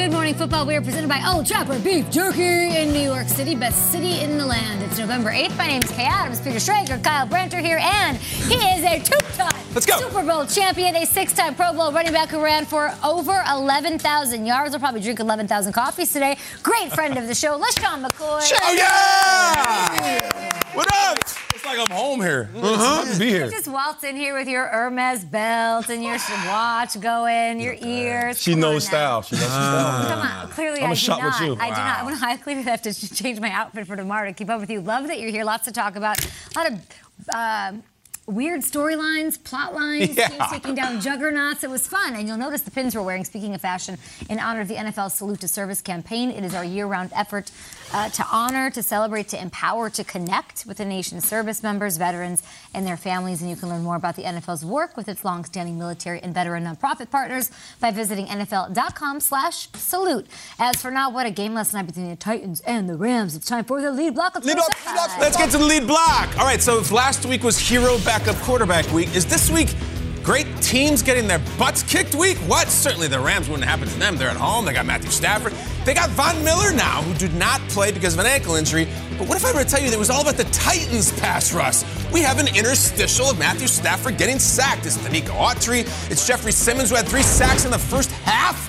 Good Morning Football. We are presented by Old Trapper Beef Jerky in New York City, best city in the land. It's November 8th. My name is Kay Adams, Peter Schrager, Kyle Branter here, and he is a two-time Let's go. Super Bowl champion, a six-time Pro Bowl running back who ran for over 11,000 yards. We'll probably drink 11,000 coffees today. Great friend of the show, LeSean McCoy. Oh yeah! What up? It's like I'm home here. Uh-huh. Good to be here. Just waltz in here with your Hermes belt and your watch going, your ears. She Come on knows now. style. She knows style. Come on. Clearly, I'ma I do shop not. with you. I do not. I'm gonna, I clearly have to change my outfit for tomorrow to keep up with you. Love that you're here. Lots to talk about. A lot of. Uh, Weird storylines, plot lines, Yeah. teams taking down juggernauts. It was fun. And you'll notice the pins we're wearing, speaking of fashion, in honor of the NFL Salute to Service campaign. It is our year round effort uh, to honor, to celebrate, to empower, to connect with the nation's service members, veterans, and their families. And you can learn more about the NFL's work with its longstanding military and veteran nonprofit partners by visiting NFL.com slash salute. As for now, what a game last night between the Titans and the Rams. It's time for the lead block. Let's Lead outside. lead up. Let's get to the lead block. All right, so if last week was hero backup quarterback week, is this week great teams getting their butts kicked week? What? Certainly the Rams wouldn't happen to them. They're at home. They got Matthew Stafford. They got Von Miller now, who did not play because of an ankle injury. But what if I were to tell you that it was all about the Titans pass rush? We have an interstitial of Matthew Stafford getting sacked. It's Denico Autry. It's Jeffrey Simmons, who had three sacks in the first half.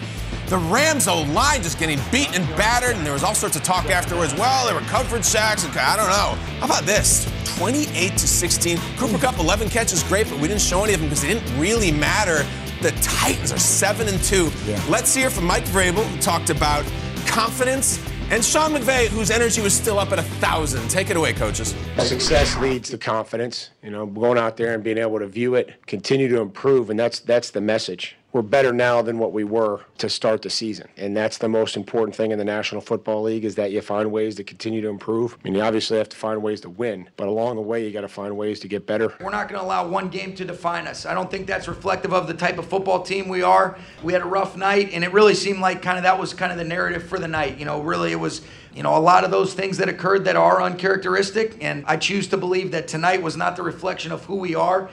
The Rams' O line just getting beat and battered, and there was all sorts of talk afterwards. Well, there were coverage sacks, and I don't know. How about this? 28 to 16. Cooper Kupp 11 catches, great, but we didn't show any of them because they didn't really matter. The Titans are seven and two. Let's hear from Mike Vrabel, who talked about confidence, and Sean McVay, whose energy was still up at a thousand. Take it away, coaches. Success leads to confidence. You know, going out there and being able to view it, continue to improve, and that's that's the message. We're better now than what we were to start the season, and that's the most important thing in the National Football League is that you find ways to continue to improve. I mean, you obviously have to find ways to win, but along the way, you got to find ways to get better. We're not going to allow one game to define us. I don't think that's reflective of the type of football team we are. We had a rough night, and it really seemed like kind of that was kind of the narrative for the night. You know, really it was, you know, a lot of those things that occurred that are uncharacteristic, and I choose to believe that tonight was not the reflection of who we are.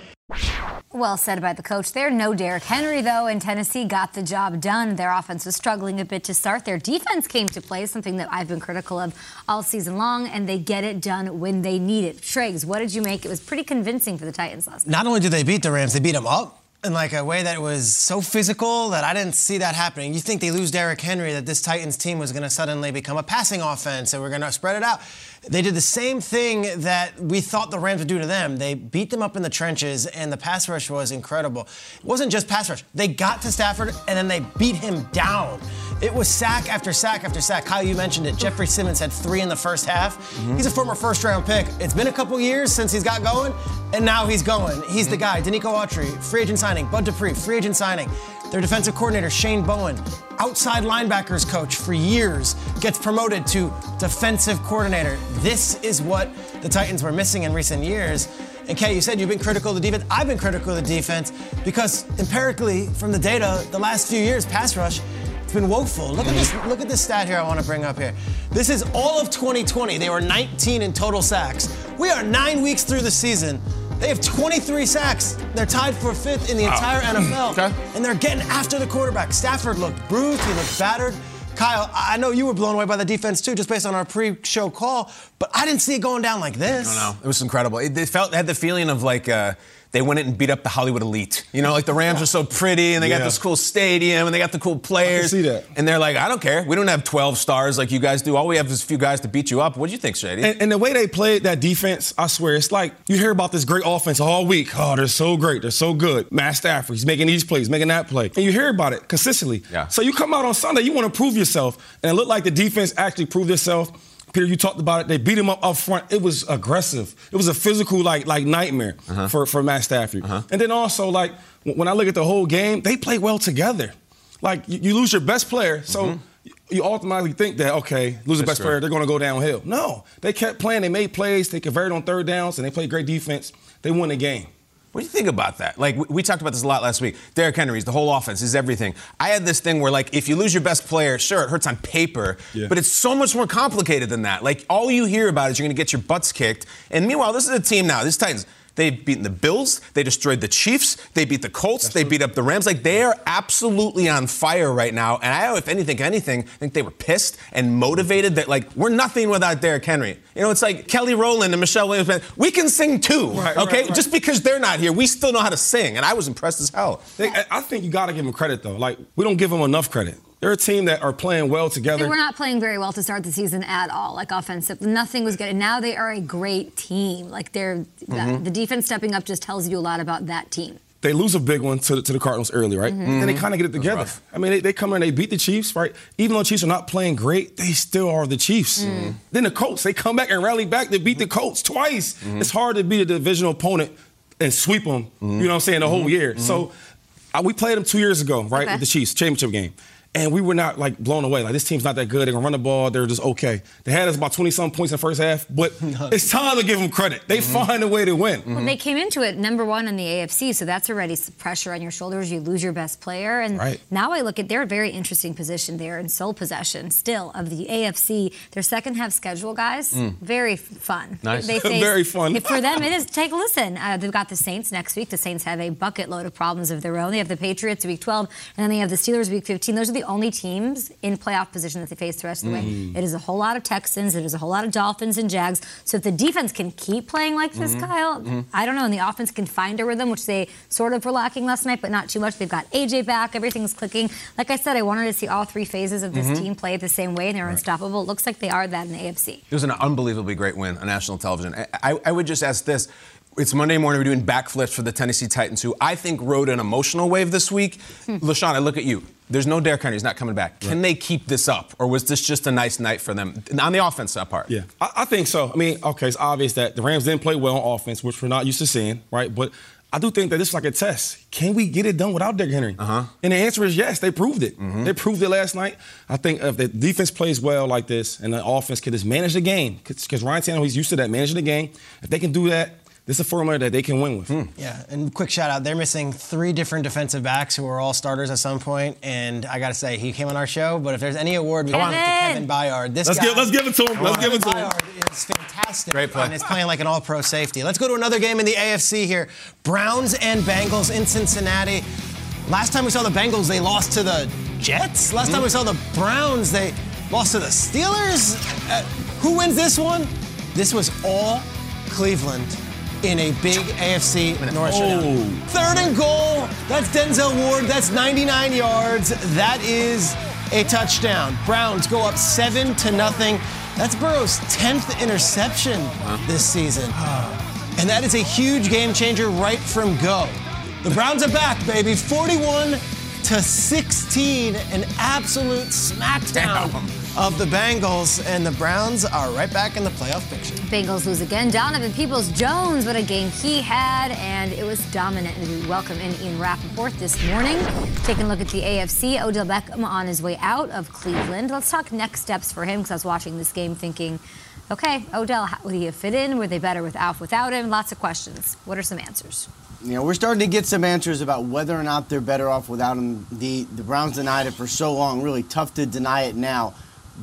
Well said by the coach there. No Derrick Henry, though, and Tennessee got the job done. Their offense was struggling a bit to start. Their defense came to play, something that I've been critical of all season long, and they get it done when they need it. Triggs, what did you make? It was pretty convincing for the Titans last night. Not only did they beat the Rams, they beat them up. in like a way that was so physical that I didn't see that happening. You think they lose Derrick Henry, that this Titans team was going to suddenly become a passing offense and we're going to spread it out. They did the same thing that we thought the Rams would do to them. They beat them up in the trenches, and the pass rush was incredible. It wasn't just pass rush. They got to Stafford, and then they beat him down. It was sack after sack after sack. Kyle, you mentioned it. Jeffrey Simmons had three in the first half. Mm-hmm. He's a former first round pick. It's been a couple years since he's got going, and now he's going. He's the mm-hmm. guy. Denico Autry, free agent signing. Bud Dupree, free agent signing. Their defensive coordinator, Shane Bowen, outside linebackers coach for years, gets promoted to defensive coordinator. This is what the Titans were missing in recent years. And Kay, you said you've been critical of the defense. I've been critical of the defense because empirically, from the data, the last few years, pass rush, it's been woeful. Look at this. Look at this stat here. I want to bring up here. This is all of 2020. They were 19 in total sacks. We are nine weeks through the season. They have 23 sacks. They're tied for fifth in the entire NFL. Okay. And they're getting after the quarterback. Stafford looked bruised. He looked battered. Kyle, I I know you were blown away by the defense too, just based on our pre-show call, but I didn't see it going down like this. No, no. it was incredible. It, they felt had the feeling of like uh, they went in and beat up the Hollywood elite. You know, like the Rams are so pretty and they got this cool stadium and they got the cool players. see that. And they're like, I don't care. We don't have 12 stars like you guys do. All we have is a few guys to beat you up. What do you think, Shady? And, and the way they played that defense, I swear, it's like you hear about this great offense all week. Oh, they're so great. They're so good. Matt Stafford, he's making these plays, making that play. And you hear about it consistently. Yeah. So you come out on Sunday, you want to prove yourself. And it looked like the defense actually proved itself. Peter, you talked about it. They beat him up up front. It was aggressive. It was a physical like like nightmare uh-huh. for, for Matt Stafford. Uh-huh. And then also like when I look at the whole game, they play well together. Like you, you lose your best player, so mm-hmm. you automatically think that okay, lose the best player, they're going to go downhill. No, they kept playing. They made plays. They converted on third downs, and they played great defense. They won the game. What do you think about that? Like we, we talked about this a lot last week. Derrick Henry's the whole offense is everything. I had this thing where like if you lose your best player, sure it hurts on paper, Yeah. but it's so much more complicated than that. Like all you hear about is you're going to get your butts kicked. And meanwhile, this is a team now. This Titans. They've beaten the Bills. They destroyed the Chiefs. They beat the Colts. they beat up the Rams. Like they are absolutely on fire right now. And I, if anything, anything, I think they were pissed and motivated. That like we're nothing without Derrick Henry. You know, it's like Kelly Rowland and Michelle Williams. We can sing too. Right, okay, right, right. just because they're not here, we still know how to sing. And I was impressed as hell. I- I think you got to give them credit though. Like we don't give them enough credit. They're a team that are playing well together. They together. were not playing very well to start the season at all, like offensive. Nothing was good. And now they are a great team. Like they're Mm-hmm. the defense stepping up just tells you a lot about that team. they lose a big one to, the- to the Cardinals early, right? Mm-hmm. And they mm-hmm. kind of get it together. I mean, they, they come in, they beat the Chiefs, right? Even though the Chiefs are not playing great, they still are the Chiefs. Mm-hmm. Then the Colts, they come back and rally back. They beat the Colts twice. It's hard to beat a divisional opponent and sweep them. You know what I'm saying? The whole year. So uh, we played them two years ago, right? Okay. With the Chiefs championship game. And we were not like blown away. Like this team's not that good. They're gonna run the ball. They're just okay. They had us about 20 some points in the first half, but it's time to give them credit. They find a way to win. Well, they came into it number one in the AFC, so that's already pressure on your shoulders. You lose your best player, and Right. now I look at they're a very interesting position there in sole possession still of the AFC. Their second half schedule, guys, very fun. Nice. Very fun. For them, it is. Take a listen. Uh, they've got the Saints next week. The Saints have a bucket load of problems of their own. They have the Patriots week 12, and then they have the Steelers week 15. Those are the only teams in playoff position that they face the rest of the way. Mm. It is a whole lot of Texans. It is a whole lot of Dolphins and Jags. So if the defense can keep playing like this, mm-hmm. Kyle, mm-hmm. I don't know, and the offense can find a rhythm, which they sort of were lacking last night, but not too much. They've got AJ back. Everything's clicking. Like I said, I wanted to see all three phases of this mm-hmm. team play the same way, and they're unstoppable. It looks like they are that in the AFC. It was an unbelievably great win on national television. I, I, I would just ask this. It's Monday morning. We're doing backflips for the Tennessee Titans, who I think rode an emotional wave this week. Hmm. LeSean, I look at you. There's no Derrick Henry. He's not coming back. Can they keep this up, or was this just a nice night for them on the offense offensive part? Yeah, I, I think so. I mean, okay, it's obvious that the Rams didn't play well on offense, which we're not used to seeing, right? But I do think that this is like a test. Can we get it done without Derrick Henry? Uh-huh. And the answer is yes. They proved it. They proved it last night. I think if the defense plays well like this and the offense can just manage the game, because Ryan Tannehill, he's used to that, managing the game. If they can do that, this is a formula that they can win with. Yeah, and quick shout out. They're missing three different defensive backs who were all starters at some point, and I got to say, he came on our show. But if there's any award we can give to Kevin! Kevin Byard, this Let's guy, give- let's give it to him. Let's Kevin give it to him. Byard is fantastic. Great play. and is playing like an All-Pro safety. Let's go to another game in the AFC here: Browns and Bengals in Cincinnati. Last time we saw the Bengals, they lost to the Jets. Last time we saw the Browns, they lost to the Steelers. Uh, who wins this one? This was all Cleveland in a big AFC North oh. showdown. Third and goal. That's Denzel Ward. That's 99 yards. That is a touchdown. Browns go up seven to nothing. That's Burrow's 10th interception this season. Ah. And that is a huge game changer right from go. The Browns are back, baby. 41 to 16. An absolute smackdown of the Bengals. And the Browns are right back in the playoff picture. Bengals lose again. Donovan Peoples Jones, what a game he had, and it was dominant. And we welcome in Ian Rapoport this morning. Taking a look at the AFC, Odell Beckham on his way out of Cleveland. Let's talk next steps for him because I was watching this game thinking, okay, Odell, how would he fit in? Were they better with without without him? Lots of questions. What are some answers? You know, we're starting to get some answers about whether or not they're better off without him. The the Browns denied it for so long, really tough to deny it now.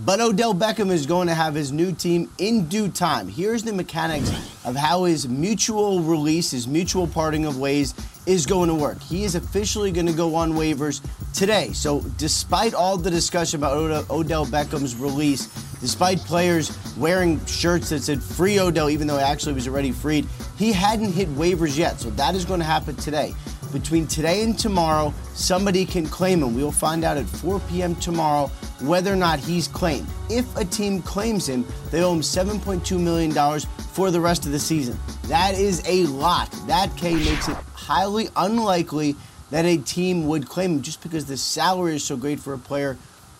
But Odell Beckham is going to have his new team in due time. Here's the mechanics of how his mutual release, his mutual parting of ways, is going to work. He is officially going to go on waivers today. So, despite all the discussion about Od- Odell Beckham's release, despite players wearing shirts that said free Odell, even though he actually was already freed, he hadn't hit waivers yet. So, that is going to happen today. Between today and tomorrow, somebody can claim him. We will find out at 4 p.m. tomorrow whether or not he's claimed. If a team claims him, they owe him $7.2 million for the rest of the season. That is a lot. That K makes it highly unlikely that a team would claim him just because the salary is so great for a player,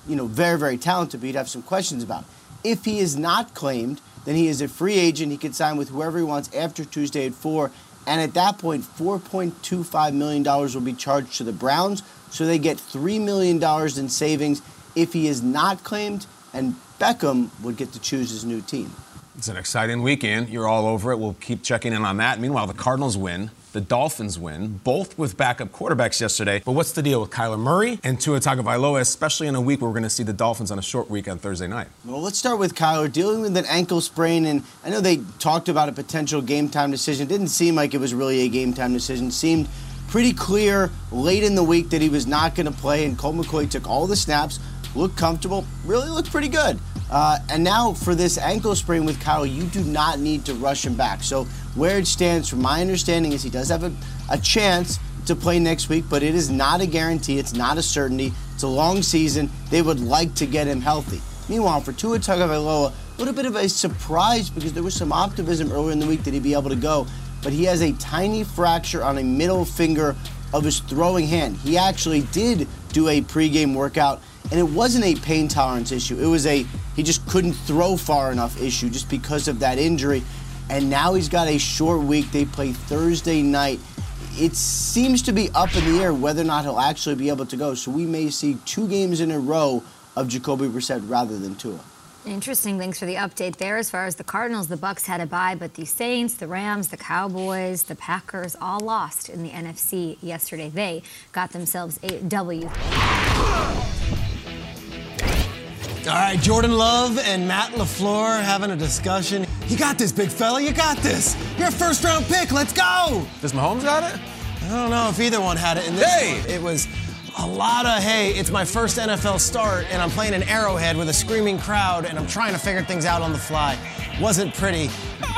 you know, very, very talented, but you'd have some questions about. If he is not claimed, then he is a free agent. He can sign with whoever he wants after Tuesday at 4. And at that point, 4.25 million will be charged to the Browns. So they get $3 million in savings if he is not claimed, and Beckham would get to choose his new team. It's an exciting weekend. You're all over it. We'll keep checking in on that. Meanwhile, the Cardinals win. The Dolphins win, both with backup quarterbacks yesterday. But what's the deal with Kyler Murray and Tua Tagovailoa, especially in a week where we're going to see the Dolphins on a short week on Thursday night? Well, let's start with Kyler dealing with an ankle sprain, and I know they talked about a potential game time decision. Didn't seem like it was really a game time decision. Seemed pretty clear late in the week that he was not going to play, and Colt McCoy took all the snaps, looked comfortable, really looked pretty good. Uh, and now for this ankle sprain with Kyle, you do not need to rush him back. So where it stands, from my understanding, is he does have a, a chance to play next week, but it is not a guarantee. It's not a certainty. It's a long season. They would like to get him healthy. Meanwhile, for Tua Tagovailoa, a little bit of a surprise because there was some optimism earlier in the week that he'd be able to go, but he has a tiny fracture on a middle finger of his throwing hand. He actually did do a pregame workout and it wasn't a pain tolerance issue. It was a he just couldn't throw far enough issue just because of that injury. And now he's got a short week. They play Thursday night. It seems to be up in the air whether or not he'll actually be able to go. So we may see two games in a row of Jacoby Brissett rather than Tua. Interesting. Thanks for the update there. As far as the Cardinals, the Bucks had a bye, but the Saints, the Rams, the Cowboys, the Packers all lost in the NFC yesterday. They got themselves a W. All right, Jordan Love and Matt LaFleur having a discussion. You got this, big fella. You got this. You're a first round pick. Let's go. Does Mahomes got it? I don't know if either one had it. In this Hey! one, it was a lot of, hey, it's my first NFL start, and I'm playing an arrowhead with a screaming crowd, and I'm trying to figure things out on the fly. Wasn't pretty.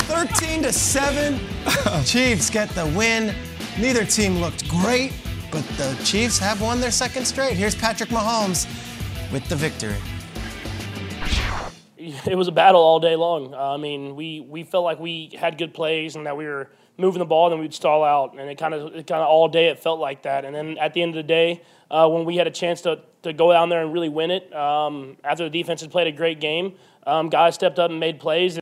13 to 7. Chiefs get the win. Neither team looked great, but the Chiefs have won their second straight. Here's Patrick Mahomes with the victory. it was a battle all day long. Uh, I mean, we, we felt like we had good plays and that we were moving the ball, and then we'd stall out, and it kind of kind of all day it felt like that. And then at the end of the day, uh, when we had a chance to, to go down there and really win it, um, after the defense had played a great game, um, guys stepped up and made plays.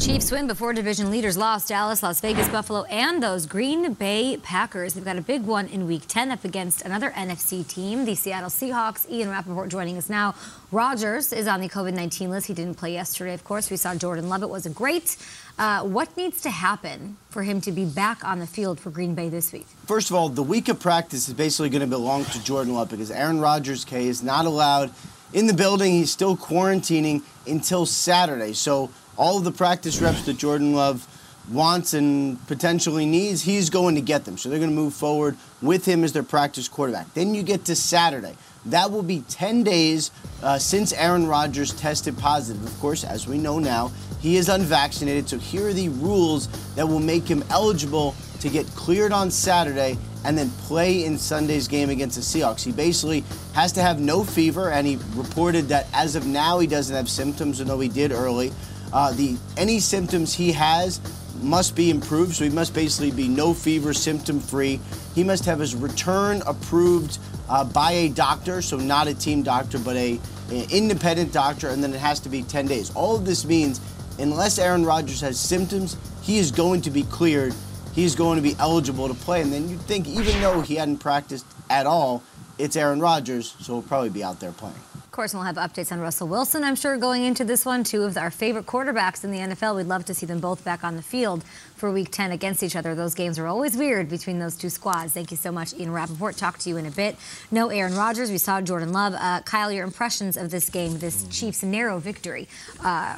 Chiefs win before division leaders lost Dallas, Las Vegas, Buffalo, and those Green Bay Packers. They've got a big one in week 10 up against another NFC team, the Seattle Seahawks. Ian Rapoport joining us now. Rodgers is on the COVID 19 list. He didn't play yesterday, of course. We saw Jordan Love. It wasn't great. Uh, what needs to happen for him to be back on the field for Green Bay this week? First of all, the week of practice is basically going to belong to Jordan Love because Aaron Rodgers, K, is not allowed in the building. He's still quarantining until Saturday. So all of the practice reps that Jordan Love wants and potentially needs, he's going to get them. So they're going to move forward with him as their practice quarterback. Then you get to Saturday. That will be 10 days uh, since Aaron Rodgers tested positive. Of course, as we know now, he is unvaccinated. So here are the rules that will make him eligible to get cleared on Saturday and then play in Sunday's game against the Seahawks. He basically has to have no fever, and he reported that as of now he doesn't have symptoms, although he did early. Uh, the any symptoms he has must be improved, so he must basically be no fever, symptom free. He must have his return approved uh, by a doctor, so not a team doctor, but a, a independent doctor, and then it has to be 10 days. All of this means, unless Aaron Rodgers has symptoms, he is going to be cleared. He's going to be eligible to play, and then you'd think, even though he hadn't practiced at all, it's Aaron Rodgers, so he'll probably be out there playing. Of course, we'll have updates on Russell Wilson, I'm sure, going into this one. Two of our favorite quarterbacks in the NFL. We'd love to see them both back on the field for week 10 against each other. Those games are always weird between those two squads. Thank you so much, Ian Rapoport. Talk to you in a bit. No Aaron Rodgers. We saw Jordan Love. Uh, Kyle, your impressions of this game, this Chiefs' narrow victory uh,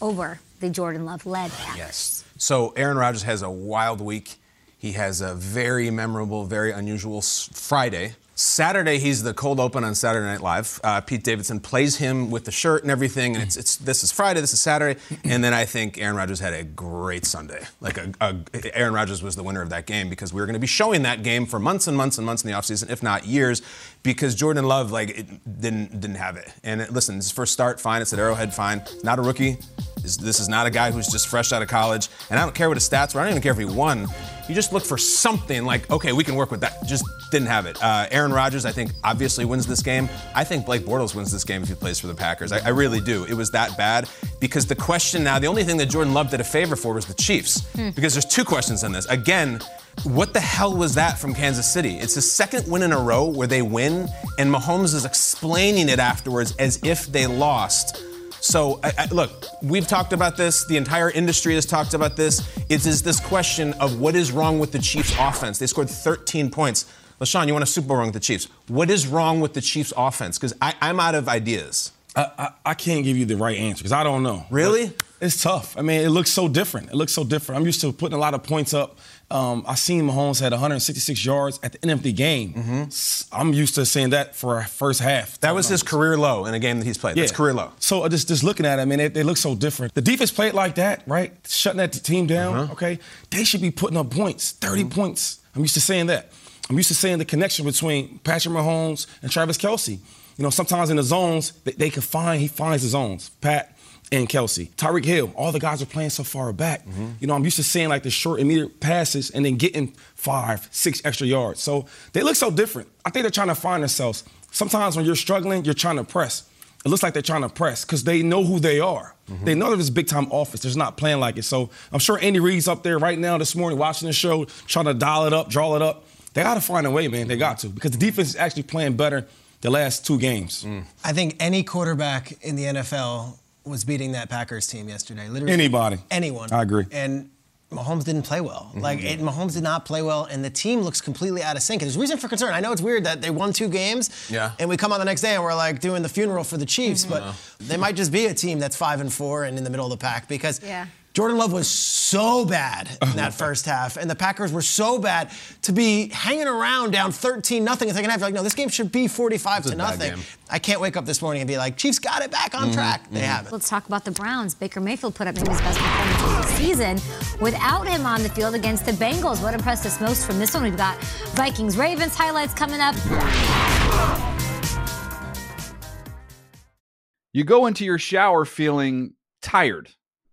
over the Jordan Love led Packers. Yes. So Aaron Rodgers has a wild week. He has a very memorable, very unusual Friday. Saturday, he's the cold open on Saturday Night Live. Uh, Pete Davidson plays him with the shirt and everything, and it's, it's this is Friday, this is Saturday, and then I think Aaron Rodgers had a great Sunday. Like a, a, Aaron Rodgers was the winner of that game because we were going to be showing that game for months and months and months in the offseason, if not years, because Jordan Love like it didn't didn't have it. And it, listen, his first start, fine. It's at Arrowhead, fine. Not a rookie. This, this is not a guy who's just fresh out of college. And I don't care what his stats were. I don't even care if he won. You just look for something like, okay, we can work with that. Just didn't have it. Uh, Aaron Rodgers, I think, obviously wins this game. I think Blake Bortles wins this game if he plays for the Packers. I, I really do. It was that bad because the question now, the only thing that Jordan Love did a favor for was the Chiefs. Hmm. Because there's two questions in this. Again, what the hell was that from Kansas City? It's the second win in a row where they win, and Mahomes is explaining it afterwards as if they lost. So, I, I, look, we've talked about this. The entire industry has talked about this. It is this question of what is wrong with the Chiefs' offense. They scored 13 points. LeSean, you want a Super Bowl wrong with the Chiefs. What is wrong with the Chiefs' offense? Because I'm out of ideas. I, I, I can't give you the right answer because I don't know. Really? But It's tough. I mean, it looks so different. It looks so different. I'm used to putting a lot of points up. Um, I seen Mahomes had 166 yards at the end of the game. I'm used to seeing that for a first half. That was his career low in a game that he's played. That's career low. So uh, just just looking at it, I mean, they, they look so different. The defense played like that, right? Shutting that team down. Uh-huh. Okay, they should be putting up points, 30 Mm-hmm. points. I'm used to saying that. I'm used to saying the connection between Patrick Mahomes and Travis Kelce. You know, sometimes in the zones, they, they can find, he finds the zones. Pat and Kelce. Tyreek Hill, all the guys are playing so far back. Mm-hmm. You know, I'm used to seeing like the short, immediate passes and then getting five, six extra yards. So they look so different. I think they're trying to find themselves. Sometimes when you're struggling, you're trying to press. It looks like they're trying to press because they know who they are. Mm-hmm. They know that this big time offense. They're not playing like it. So I'm sure Andy Reid's up there right now this morning watching the show, trying to dial it up, draw it up. They got to find a way, man. They got to because the defense is actually playing better the last two games. I think any quarterback in the NFL was beating that Packers team yesterday. Literally Anybody. anyone. I agree. And Mahomes didn't play well. Mm-hmm. Like it, Mahomes did not play well, and the team looks completely out of sync. And there's reason for concern. I know it's weird that they won two games, Yeah. and we come on the next day and we're like doing the funeral for the Chiefs, but mm-hmm. they might just be a team that's five and four and in the middle of the pack because Yeah. Jordan Love was so bad in oh, that first half, and the Packers were so bad to be hanging around down 13 nothing in the second half. You're like, no, this game should be 45 to nothing. I can't wake up this morning and be like, Chiefs got it back on mm-hmm, track. They mm-hmm. haven't. Let's talk about the Browns. Baker Mayfield put up maybe his best performance of the season without him on the field against the Bengals. What impressed us most from this one? We've got Vikings Ravens highlights coming up. You go into your shower feeling tired,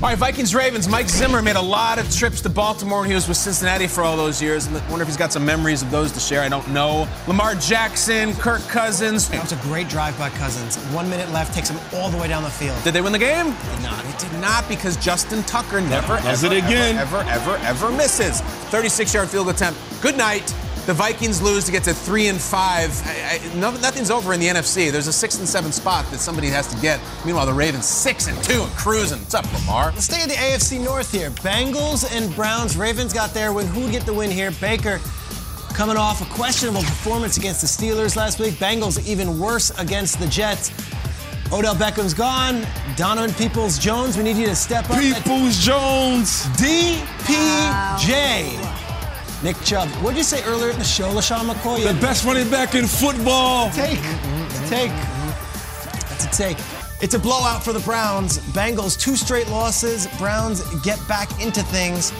All right, Vikings Ravens. Mike Zimmer made a lot of trips to Baltimore when he was with Cincinnati for all those years. And I wonder if he's got some memories of those to share. I don't know. Lamar Jackson, Kirk Cousins. That was a great drive by Cousins. One minute left, takes him all the way down the field. Did they win the game? Did not. It did not because Justin Tucker never, Does ever, it again. ever, ever, ever, ever misses. 36-yard field attempt. Good night. The Vikings lose to get to three and five. I, I, no, nothing's over in the NFC. There's a six and seven spot that somebody has to get. Meanwhile, the Ravens six and two and cruising. What's up, Lamar? Let's stay in the AFC North here. Bengals and Browns. Ravens got their win. Who would get the win here? Baker coming off a questionable performance against the Steelers last week. Bengals even worse against the Jets. Odell Beckham's gone. Donovan Peoples Jones, we need you to step up. Peoples Jones. DPJ. Nick Chubb. What did you say earlier in the show, LeSean McCoy? The best running back in football. Take. Take. That's a take. It's a blowout for the Browns. Bengals, two straight losses. Browns get back into things.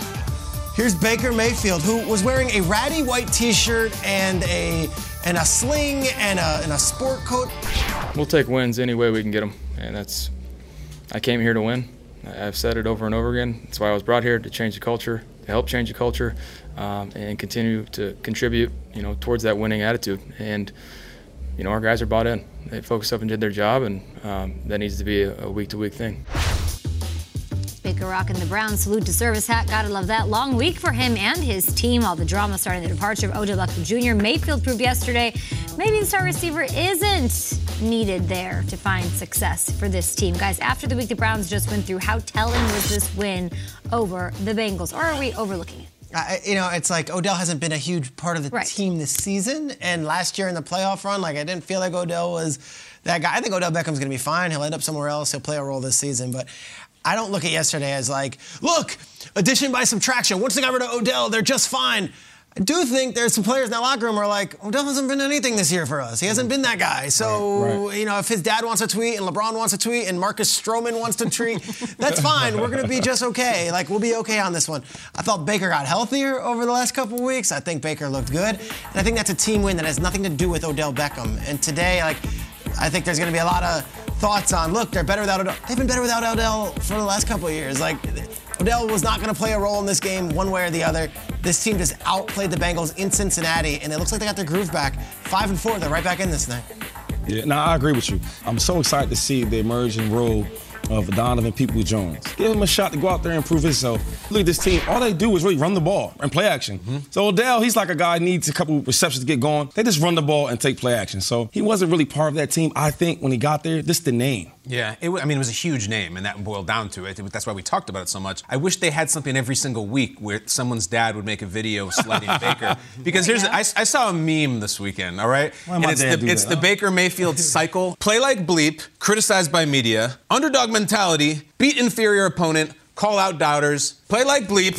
Here's Baker Mayfield, who was wearing a ratty white T-shirt and a and a sling and a, and a sport coat. We'll take wins any way we can get them, and that's. I came here to win. I've said it over and over again. That's why I was brought here to change the culture, to help change the culture, um, and continue to contribute, you know, towards that winning attitude. And you know, our guys are bought in. They focused up and did their job, and um, that needs to be a, week-to-week thing. Baker rocking the Brown salute to service hat. Gotta love that. Long week for him and his team. All the drama starting the departure of Odell Beckham Jr. Mayfield proved yesterday maybe the star receiver isn't needed there to find success for this team. Guys, after the week the Browns just went through, how telling was this win over the Bengals? Or are we overlooking it? I, you know, it's like Odell hasn't been a huge part of the team this season, and last year in the playoff run, like I didn't feel like Odell was that guy. I think Odell Beckham's going to be fine. He'll end up somewhere else. He'll play a role this season, but. I don't look at yesterday as like, look, addition by subtraction. Once they got rid of Odell, they're just fine. I do think there's some players in that locker room who are like, oh, well, Odell hasn't been anything this year for us. He hasn't been that guy. So, Right, right. you know, if his dad wants to tweet and LeBron wants to tweet and Marcus Stroman wants to tweet, that's fine. We're going to be just okay. Like, we'll be okay on this one. I thought Baker got healthier over the last couple weeks. I think Baker looked good. And I think that's a team win that has nothing to do with Odell Beckham. And today, like, I think there's going to be a lot of thoughts on, look, they're better without Odell. They've been better without Odell for the last couple of years. Like, Odell was not going to play a role in this game one way or the other. This team just outplayed the Bengals in Cincinnati, and it looks like they got their groove back. Five and four, they're right back in this thing. Yeah, no, I agree with you. I'm so excited to see the emerging role of Donovan People Jones. Give him a shot to go out there and prove himself. Look at this team. All they do is really run the ball and play action. Mm-hmm. So Odell, he's like a guy who needs a couple receptions to get going. They just run the ball and take play action. So he wasn't really part of that team. I think when he got there, this is the name. Yeah, it, I mean, it was a huge name, and that boiled down to it. That's why we talked about it so much. I wish they had something every single week where someone's dad would make a video sledding Baker. Because here's, I, I saw a meme this weekend, all right? Why and it's the, it's the Baker Mayfield cycle. Play like bleep, criticized by media, underdog mentality, beat inferior opponent, call out doubters, play like bleep,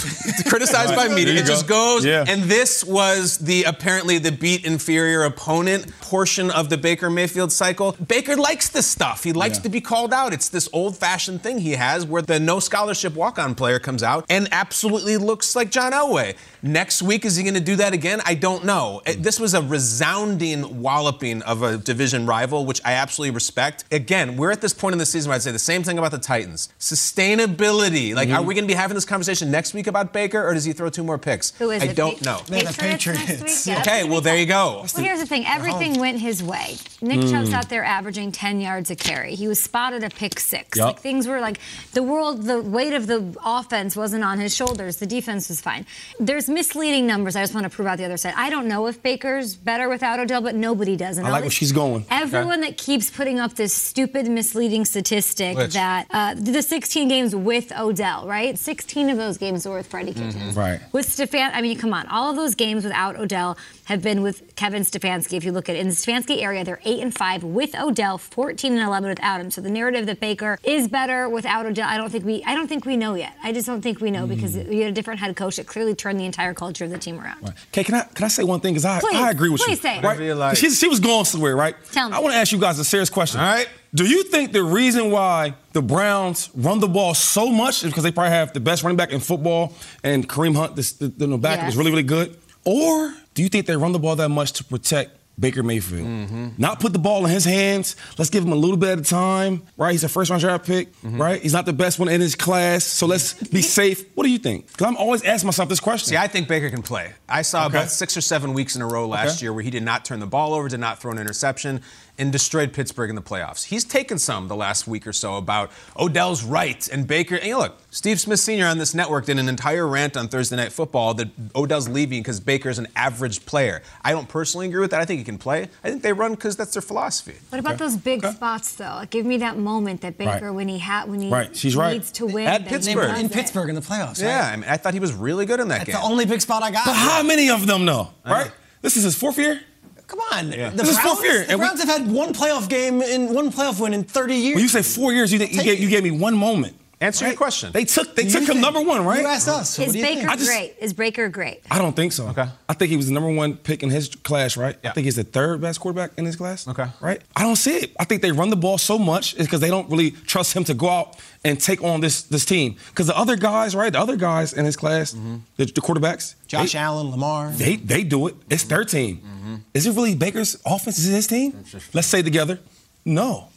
criticized by media. It just goes. Yeah. And this was the apparently the beat inferior opponent portion of the Baker Mayfield cycle. Baker likes this stuff. He likes Yeah. to be called out. It's this old-fashioned thing he has where the no scholarship walk-on player comes out and absolutely looks like John Elway. Next week is he going to do that again? I don't know. It- This was a resounding walloping of a division rival, which I absolutely respect. Again, we're at this point in the season where I'd say the same thing about the Titans. Sustainability. Like, are we going to be having this conversation? Conversation next week about Baker, or does he throw two more picks? Who is I it? don't Pa- know. Patriots next week? Yeah. Okay, well there you go. Well, here's the thing. Everything went his way. Nick Mm. Chubb's out there averaging 10 yards a carry. He was spotted a pick six. Yup. Like things were like the world, the weight of the offense wasn't on his shoulders. The defense was fine. There's misleading numbers. I just want to prove out the other side. I don't know if Baker's better without Odell, but nobody does. And I all like where she's going. Everyone that keeps putting up this stupid, misleading statistic Which? that uh, the 16 games with Odell, right? 16 of those games were with Freddie Mm-hmm. Kitchens. Right. With Stefan, I mean, come on. All of those games without Odell have been with Kevin Stefanski. If you look at it in the Stefanski area, they're eight and five with Odell, 14 and 11 without him. So the narrative that Baker is better without Odell, I don't think we, I don't think we know yet. I just don't think we know because Mm. we had a different head coach that clearly turned the entire culture of the team around. Okay, can I can I say one thing? Because I, Please, I agree with please you. say it. Right? Like. She, she was going somewhere, right? Tell me. I want to ask you guys a serious question. All right. Do you think the reason why the Browns run the ball so much is because they probably have the best running back in football and Kareem Hunt, this, the, the, the back Yes. is really, really good? Or do you think they run the ball that much to protect Baker Mayfield? Mm-hmm. Not put the ball in his hands. Let's give him a little bit at a time, right? He's a first round draft pick, Mm-hmm. right? He's not the best one in his class, so let's be safe. What do you think? Because I'm always asking myself this question. See, I think Baker can play. I saw Okay. about six or seven weeks in a row last Okay. year where he did not turn the ball over, did not throw an interception, and destroyed Pittsburgh in the playoffs. He's taken some the last week or so about Odell's right and Baker. And you know, look, Steve Smith Sr. on this network did an entire rant on Thursday Night Football that Odell's leaving because Baker's an average player. I don't personally agree with that. I think he can play. I think they run because that's their philosophy. What about those big spots though? Like, give me that moment that Baker Right. when he had when he Right, she's right. needs to win At Pittsburgh. In it. Pittsburgh in the playoffs. Yeah, right? I mean, I thought he was really good in that That's game. That's the only big spot I got. But how many of them, though? Right? This is his fourth year? Come on. Yeah. The This is Browns, fourth year, the and we- Browns have had one playoff game in one playoff win in 30 years. When you say four years, you, think, you, gave, you gave me one moment. Answer your question. They took they You took him think- number one, right? You asked us. So Is what do you Baker think? I just- great? Is Baker great? I don't think so. Okay. I think he was the number one pick in his class, right? Yeah. I think he's the third best quarterback in his class. Okay. Right? I don't see it. I think they run the ball so much is because they don't really trust him to go out and take on this this team. Because the other guys, right? The other guys in his class, mm-hmm. the, the quarterbacks, Josh they, Allen, Lamar. they they do it. It's their team. Mm-hmm. Is it really Baker's offense? Is it his team? Let's say together. No.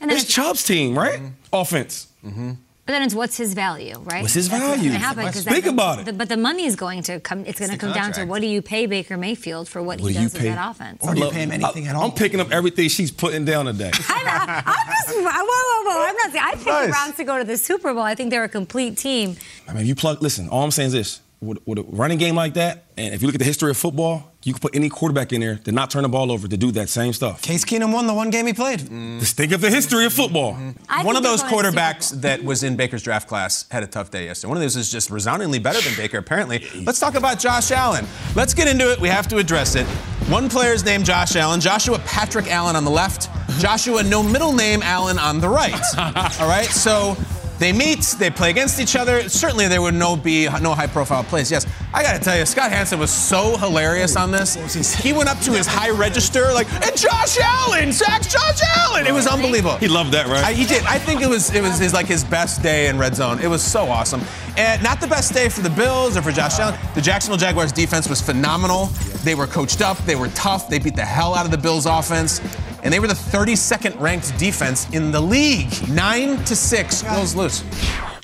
And then It's Chubb's team, right? Mm-hmm. Offense. But then it's what's his value, right? What's his That's value? gonna happen, 'cause Think that- about it. the- but the money is going to come. It's going to the come down to what do you pay Baker Mayfield for what, What he does in that offense? Or do you does pay? with that offense? I love- I- I'm picking up everything she's putting down today. I'm just, whoa, whoa, whoa! I'm not saying I picked the Browns to go to the Super Bowl. I think they're a complete team. I mean, you plug. Listen, all I'm saying is this: with, with a running game like that, and if you look at the history of football, you can put any quarterback in there to not turn the ball over to do that same stuff. Case Keenum won the one game he played. Mm. Just think of the history of football. Mm. I One of those going to Super quarterbacks that was in Baker's draft class had a tough day yesterday. One of those is just resoundingly better than Baker, apparently. Let's talk about Josh Allen. Let's get into it. We have to address it. One player's named Josh Allen, Joshua Patrick Allen on the left, Joshua no middle name Allen on the right. All right, so they meet, they play against each other. Certainly there would no be no high profile plays. Yes, I gotta tell you, Scott Hanson was so hilarious on this. He went up to his high register like, and Josh Allen, sacks Josh Allen. It was unbelievable. He loved that, right? I, he did. I think it was it was his like his best day in red zone. It was so awesome. And not the best day for the Bills or for Josh Allen. The Jacksonville Jaguars defense was phenomenal. They were coached up. They were tough. They beat the hell out of the Bills offense. And they were the 32nd ranked defense in the league. Nine to six. Bills lose.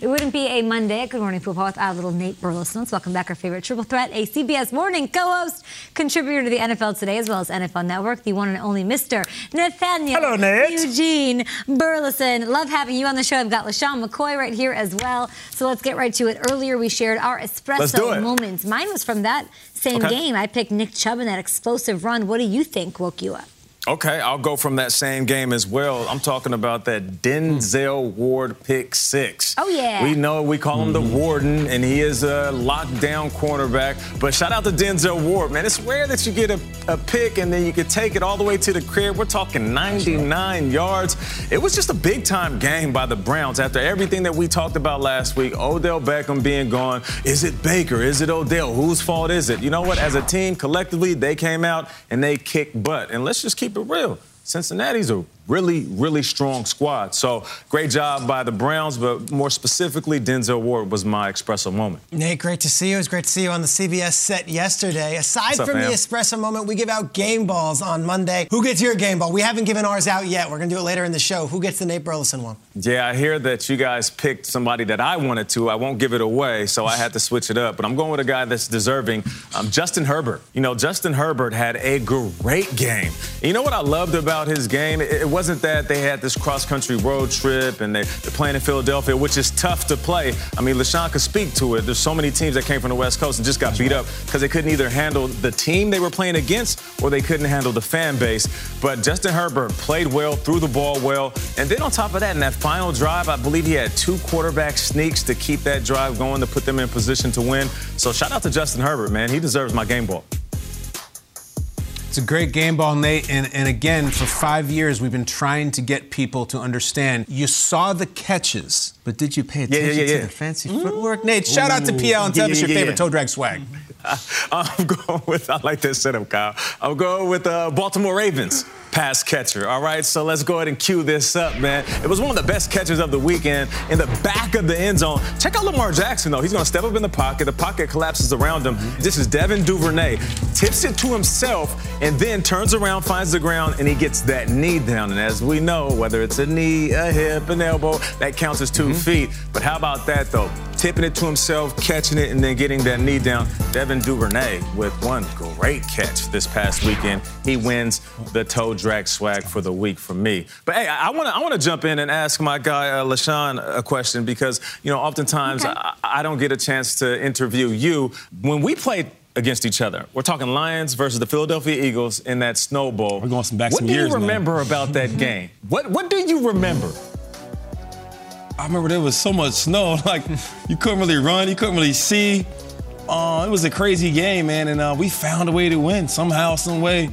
It wouldn't be a Monday. at Good morning, football with our little Nate Burleson. Let's welcome back our favorite triple threat, a CBS Morning co-host, contributor to the NFL Today as well as NFL Network, the one and only Mr. Nathaniel Hello, Nate. Eugene Burleson. Love having you on the show. I've got LeSean McCoy right here as well. So let's get right to it. Earlier we shared our espresso moments. Mine was from that same Okay. game. I picked Nick Chubb in that explosive run. What do you think woke you up? Okay, I'll go from that same game as well. I'm talking about that Denzel hmm. Ward pick six. Oh, yeah. We know we call him the hmm. Warden, and he is a lockdown cornerback. But shout out to Denzel Ward, man. It's rare that you get a, a pick and then you can take it all the way to the crib. We're talking 99 yards. It was just a big time game by the Browns after everything that we talked about last week. Odell Beckham being gone. Is it Baker? Is it Odell? Whose fault is it? You know what? As a team, collectively, they came out and they kicked butt. And let's just keep it real. Cincinnati's a really, really strong squad. So great job by the Browns, but more specifically, Denzel Ward was my espresso moment. Nate, great to see you. It was great to see you on the CBS set yesterday. Aside up, from the espresso moment, we give out game balls on Monday. Who gets your game ball? We haven't given ours out yet. We're going to do it later in the show. Who gets the Nate Burleson one? Yeah, I hear that you guys picked somebody that I wanted to. I won't give it away, so I had to switch it up. But I'm going with a guy that's deserving. Um, Justin Herbert. You know, Justin Herbert had a great game. You know what I loved about his game? It, it wasn't that they had this cross-country road trip and they, they're playing in Philadelphia, which is tough to play. I mean, LeSean could speak to it. There's so many teams that came from the West Coast and just got beat up because they couldn't either handle the team they were playing against or they couldn't handle the fan base. But Justin Herbert played well, threw the ball well. And then on top of that, in that final drive, I believe he had two quarterback sneaks to keep that drive going to put them in position to win. So shout out to Justin Herbert, man. He deserves my game ball. It's a great game ball, Nate. And, and again, for five years, we've been trying to get people to understand. You saw the catches, but did you pay Yeah, attention yeah, yeah, to the fancy mm-hmm. footwork? Nate, shout out to PL and tell Yeah, us your yeah, favorite yeah. toe drag swag. I'm going with, I like this setup, Kyle. I'm going with uh, Baltimore Ravens pass catcher. All right, so let's go ahead and cue this up, man. It was one of the best catches of the weekend in the back of the end zone. Check out Lamar Jackson, though. He's going to step up in the pocket. The pocket collapses around him. This is Devin Duvernay. Tips it to himself and then turns around, finds the ground, and he gets that knee down. And as we know, whether it's a knee, a hip, an elbow, that counts as 2 feet. But how about that, though? Tipping it to himself, catching it, and then getting that knee down. Devin Duvernay with one great catch this past weekend. He wins the toe drag swag for the week for me. But hey, I want to I want to jump in and ask my guy uh, LeSean a question because you know oftentimes I, I don't get a chance to interview you when we played. Against each other, we're talking Lions versus the Philadelphia Eagles in that Snow Bowl. We're going some back What some years. What do years you now. remember about that game? What What do you remember? I remember there was so much snow, like you couldn't really run, you couldn't really see. Uh, it was a crazy game, man, and uh, we found a way to win somehow, some way.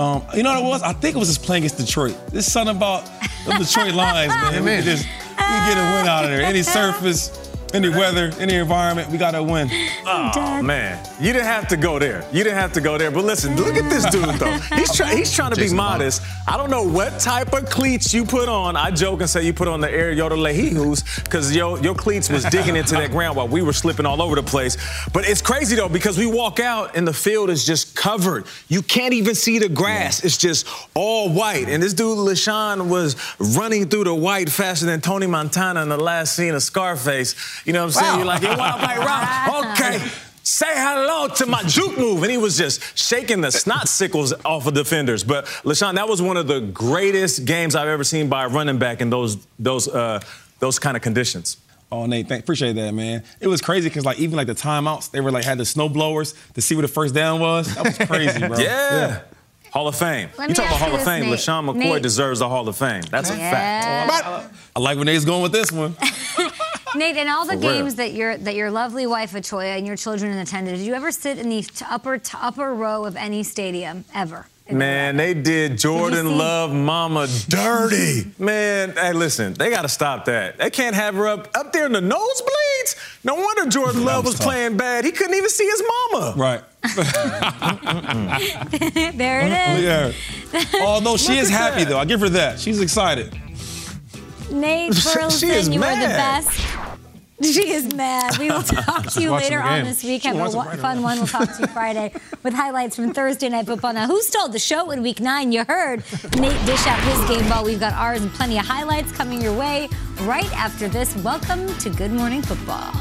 Um, you know what it was? I think it was just playing against Detroit. There's something about the Detroit Lions, man. We just we get a win out of there. Any surface, any weather, any environment, we got to win. Oh man, you didn't have to go there. You didn't have to go there. But listen, look at this dude though. He's trying. He's trying to be Jason Bond. modest. I don't know what type of cleats you put on. I joke and say you put on the Air Yoda Lehihus because your your cleats was digging into that ground while we were slipping all over the place. But it's crazy though because we walk out and the field is just covered. You can't even see the grass. It's just all white. And this dude LeSean was running through the white faster than Tony Montana in the last scene of Scarface. You know what I'm saying? Wow. You're like, yeah, wild white rock. Okay. Say hello to my juke move. And he was just shaking the snot sickles off of defenders. But LeSean, that was one of the greatest games I've ever seen by a running back in those those uh, those kind of conditions. Oh, Nate, thank, appreciate that, man. It was crazy because like even like the timeouts, they were like had the snow blowers to see what the first down was. That was crazy, bro. Yeah. Hall of Fame. Let you me talk about Hall of Fame. Nate. LeSean McCoy Nate. deserves the Hall of Fame. That's a fact. Yeah. I like when Nate's going with this one. Nate, in all the For real. games that your that your lovely wife Atoya and your children attended, did you ever sit in the upper upper row of any stadium ever? Man, they did Jordan see- Love Mama dirty. Man, hey, listen, they got to stop that. They can't have her up up there in the nosebleeds. No wonder Jordan Love was, was playing bad. He couldn't even see his mama. Right. there it is. Yeah. Oh, Although she is happy that. though, I give her that. She's excited. Nate She Burleson, is you are the best. She is mad. We will talk to you later on this week. She Have a wants it wa- right fun away. one. We'll talk to you Friday with highlights from Thursday Night Football. Now, who stole the show in Week 9? You heard Nate dish out his game ball. We've got ours and plenty of highlights coming your way right after this. Welcome to Good Morning Football.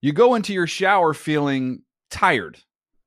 You go into your shower feeling tired,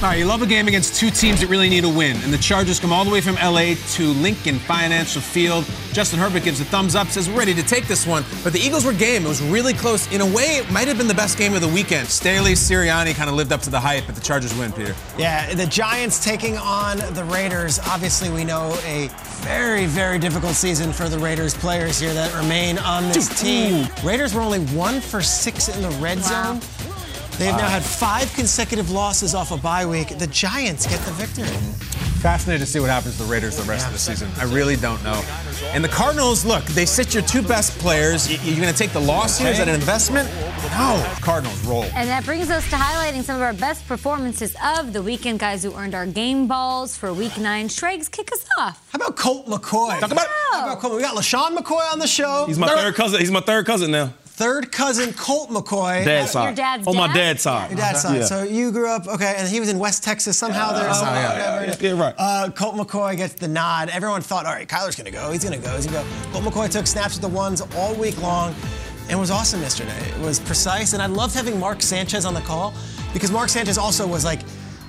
All right, you love a game against two teams that really need a win, and the Chargers come all the way from LA to Lincoln Financial Field. Justin Herbert gives a thumbs up, says we're ready to take this one. But the Eagles were game; it was really close. In a way, it might have been the best game of the weekend. Staley Sirianni kind of lived up to the hype, but the Chargers win, Peter. Yeah, the Giants taking on the Raiders. Obviously, we know a very, very difficult season for the Raiders players here that remain on this team. Raiders were only one for six in the red zone. They've now had five consecutive losses off a bye week. The Giants get the victory. Fascinated to see what happens to the Raiders the rest of the season. I really don't know. And the Cardinals, look, they sit your two best players. You're going to take the loss here? Is that an investment? No. Cardinals roll. And that brings us to highlighting some of our best performances of the weekend, guys who earned our game balls for week nine. Shregs, kick us off. How about Colt McCoy? Talk about, How about Colt? We got LeSean McCoy on the show. He's my third cousin. He's my third cousin now. Third cousin Colt McCoy. Dad's side. Your dad's On my dad's side. Your dad's side. Yeah. So you grew up, okay, and he was in West Texas somehow there. Oh, somehow, yeah, whatever. yeah, yeah, right. Uh, Colt McCoy gets the nod. Everyone thought, all right, Kyler's going to go. He's going to go. He's going to go. Colt McCoy took snaps at the ones all week long and was awesome yesterday. It was precise, and I loved having Mark Sanchez on the call because Mark Sanchez also was like,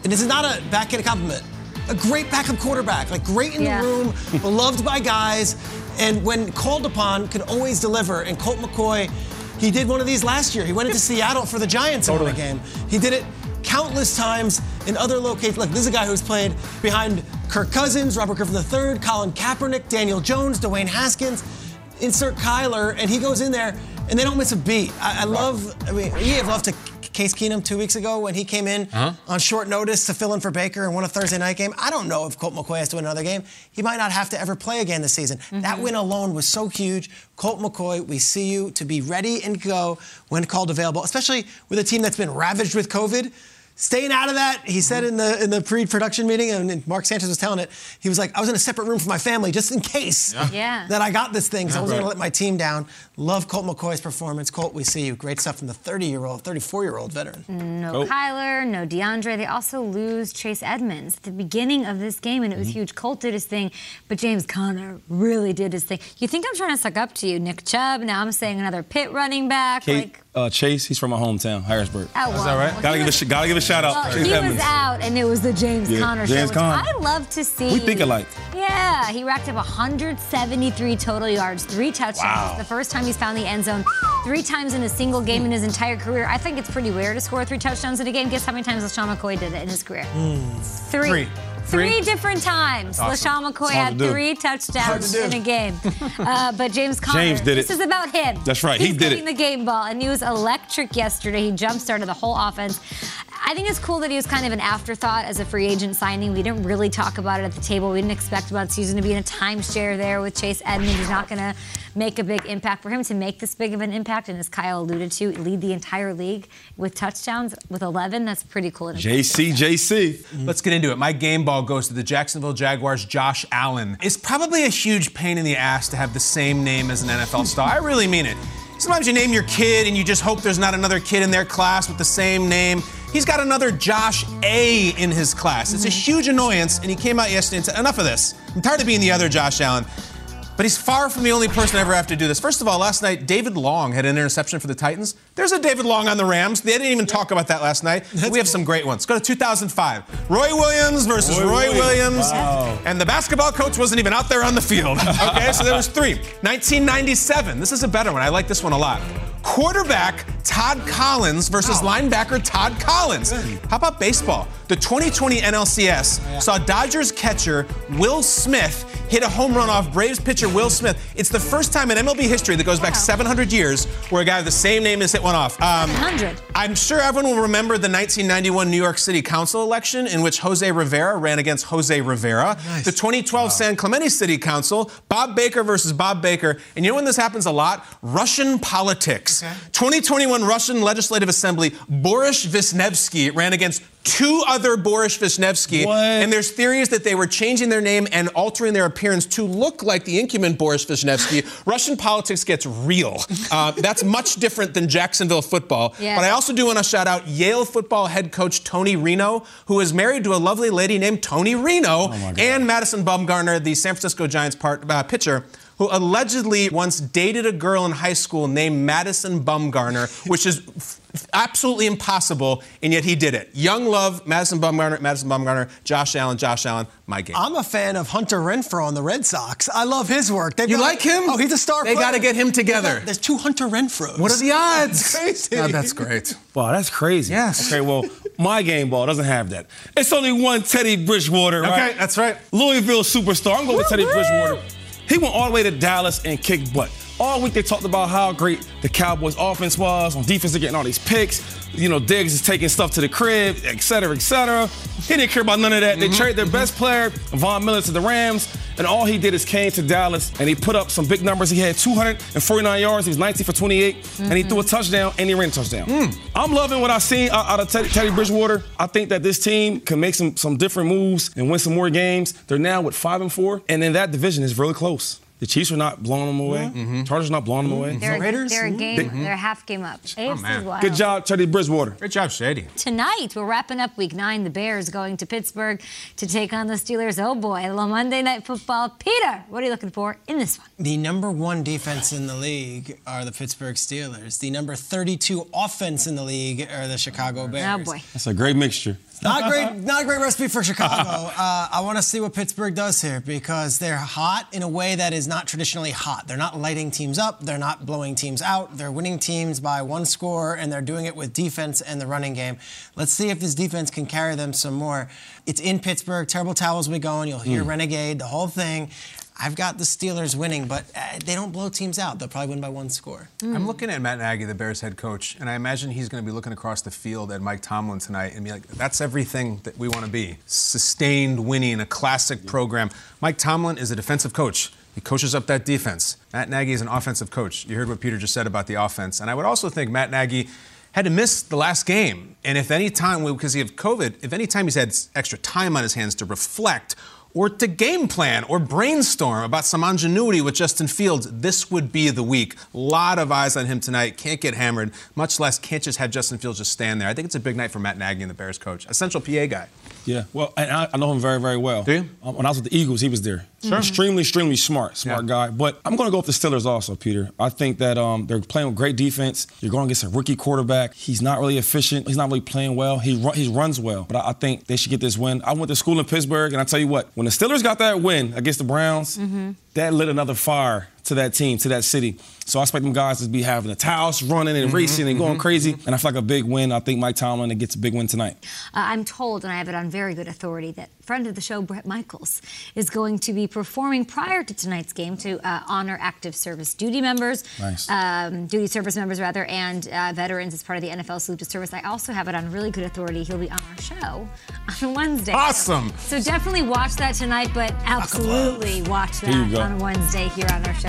and this is not a backhanded compliment, a great backup quarterback, like great in Yeah. the room, beloved by guys, and when called upon, could always deliver. And Colt McCoy, he did one of these last year. He went into Seattle for the Giants in Totally. the game. He did it countless times in other locations. Look, this is a guy who's played behind Kirk Cousins, Robert Griffin III, Colin Kaepernick, Daniel Jones, Dwayne Haskins. Insert Kyler, and he goes in there, and they don't miss a beat. I, I love. I mean, you have loved to Case Keenum two weeks ago when he came in Uh-huh. on short notice to fill in for Baker and won a Thursday night game. I don't know if Colt McCoy has to win another game. He might not have to ever play again this season. That win alone was so huge. Colt McCoy, we see you to be ready and go when called available, especially with a team that's been ravaged with COVID. Staying out of that, he said in the in the pre-production meeting, and Mark Sanchez was telling it. He was like, "I was in a separate room for my family just in case Yeah. that I got this thing, so I wasn't going to let my team down." Love Colt McCoy's performance. Colt, we see you. Great stuff from the 30-year-old, 34-year-old veteran. No Oh. Kyler, no DeAndre. They also lose Chase Edmonds at the beginning of this game, and it was Mm-hmm. huge. Colt did his thing, but James Conner really did his thing. You think I'm trying to suck up to you, Nick Chubb? Now I'm saying another pit running back. Kate, Like, uh, Chase, he's from my hometown, Harrisburg. Oh, Is that wow. right? Gotta give a gotta give a shout out. well, Chase he Edmonds. was out, and it was the James Yeah, Conner show, James which Conner. I love to see. We think alike. Yeah, he racked up 173 total yards, three touchdowns. Wow. The first time he's found the end zone, three times in a single game in his entire career. I think it's pretty rare to score three touchdowns in a game. Guess how many times LeSean McCoy did it in his career? Three. Three. Three Three? different times. Awesome. LeSean McCoy had to three touchdowns to in a game. Uh, but James Conner, James did it. this is about him. That's right, he He's did getting it. the game ball, and he was electric yesterday. He jump started the whole offense. I think it's cool that he was kind of an afterthought as a free agent signing. We didn't really talk about it at the table. We didn't expect about Susan to be in a timeshare there with Chase Edmonds. He's not going to make a big impact for him to make this big of an impact. And as Kyle alluded to, lead the entire league with touchdowns with 11. That's pretty cool. JC, JC. Mm-hmm. Let's get into it. My game ball goes to the Jacksonville Jaguars' Josh Allen. It's probably a huge pain in the ass to have the same name as an NFL star. I really mean it. Sometimes you name your kid and you just hope there's not another kid in their class with the same name. He's got another Josh A in his class. It's a huge annoyance, and he came out yesterday and said, Enough of this. I'm tired of being the other Josh Allen. But he's far from the only person to ever have to do this. First of all, last night, David Long had an interception for the Titans. There's a David Long on the Rams. They didn't even talk about that last night. we have some great ones. Go to 2005. Roy Williams versus Roy Roy, Williams. Williams. Wow. And the basketball coach wasn't even out there on the field. Okay, so there was three. 1997. This is a better one. I like this one a lot. Quarterback Todd Collins versus linebacker Todd Collins. How about baseball? The 2020 NLCS saw Dodgers catcher Will Smith hit a home run off Braves pitcher Will Smith. It's the first time in MLB history that goes back 700 years where a guy with the same name has hit one off. Um, 700. I'm sure everyone will remember the 1991 New York City Council election in which Jose Rivera ran against Jose Rivera. The 2012 San Clemente City Council, Bob Baker versus Bob Baker. And you know when this happens a lot? Russian politics. 2021 Russian Legislative Assembly, Boris Vishnevsky ran against two other Boris Vishnevsky. And there's theories that they were changing their name and altering their appearance to look like the incumbent Boris Vishnevsky. Russian politics gets real. Uh, that's much different than Jacksonville football. Yeah. But I also do want to shout out Yale football head coach Tony Reno, who is married to a lovely lady named Tony Reno, and Madison Bumgarner, the San Francisco Giants part, uh, pitcher. Who allegedly once dated a girl in high school named Madison Bumgarner, which is f- absolutely impossible, and yet he did it. Young love, Madison Bumgarner, Madison Bumgarner, Josh Allen, Josh Allen, my game. I'm a fan of Hunter Renfroe on the Red Sox. I love his work. They've You got- like him? Oh, he's a star. They player. gotta get him together. Got- There's two Hunter Renfroes. What are the odds? Crazy. Oh, that's great. Wow, that's crazy. Yes. Okay, well, my game ball doesn't have that. It's only one Teddy Bridgewater, right? Okay, that's right. Louisville superstar. I'm going with Teddy Bridgewater. He went all the way to Dallas and kicked butt. All week they talked about how great the Cowboys offense was. On defense, they're getting all these picks. You know, Diggs is taking stuff to the crib, et cetera, et cetera. He didn't care about none of that. They mm-hmm. traded their best player, Von Miller, to the Rams, and all he did is came to Dallas and he put up some big numbers. He had 249 yards. He was 19 for 28, and he mm-hmm. threw a touchdown and he ran a touchdown. Mm. I'm loving what I've seen out, of Teddy, Teddy Bridgewater. I think that this team can make some some different moves and win some more games. They're now with five and four, and in that division is really close. The Chiefs are not blowing them away. Mm-hmm. Chargers are not blowing them away. They're, they're a mm-hmm. game. They- They're half game up. AFC is wild. Good job, Teddy Bridgewater. Good job, Shady. Tonight, we're wrapping up week nine. The Bears going to Pittsburgh to take on the Steelers. Oh boy, a little Monday night football. Peter, what are you looking for in this one? The number one defense in the league are the Pittsburgh Steelers. The number 32 offense in the league are the Chicago oh, Bears. Oh boy. That's a great mixture. Not great, not a great recipe for Chicago. Uh, I want to see what Pittsburgh does here because they're hot in a way that is not traditionally hot. They're not lighting teams up. They're not blowing teams out. They're winning teams by one score, and they're doing it with defense and the running game. Let's see if this defense can carry them some more. It's in Pittsburgh. Terrible towels will be going. You'll hear Mm. Renegade, the whole thing. I've got the Steelers winning, but uh, they don't blow teams out. They'll probably win by one score. I'm looking at Matt Nagy, the Bears head coach, and I imagine he's going to be looking across the field at Mike Tomlin tonight and be like, that's everything that we want to be. Sustained winning, a classic program. Mike Tomlin is a defensive coach. He coaches up that defense. Matt Nagy is an offensive coach. You heard what Peter just said about the offense. And I would also think Matt Nagy had to miss the last game. And if any time, because he had COVID, if any time he's had extra time on his hands to reflect or to game plan or brainstorm about some ingenuity with Justin Fields, this would be the week. A lot of eyes on him tonight. Can't get hammered, much less can't just have Justin Fields just stand there. I think it's a big night for Matt Nagy and the Bears coach, a central PA guy. Yeah, well, and I, I know him very, very well. Do you? Um, when I was with the Eagles, he was there. Sure. Extremely, extremely smart, smart guy. But I'm going to go with the Steelers also, Peter. I think that um, they're playing with great defense. You're going against a rookie quarterback. He's not really efficient. He's not really playing well. He run, he runs well. But I, I think they should get this win. I went to school in Pittsburgh, and I tell you what, when the Steelers got that win against the Browns, Mm-hmm. that lit another fire to that team, to that city. So I expect them guys to be having a towels running and Mhm, racing and going mhm. crazy. And I feel like a big win. I think Mike Tomlin gets a big win tonight. Uh, I'm told, and I have it on very good authority, that friend of the show, Bret Michaels, is going to be performing prior to tonight's game to uh, honor active service duty members, Nice. um, duty service members rather, and uh, veterans as part of the NFL Salute to Service. I also have it on really good authority. He'll be on our show on Wednesday. Awesome. So definitely watch that tonight, but absolutely watch that on Wednesday here on our show.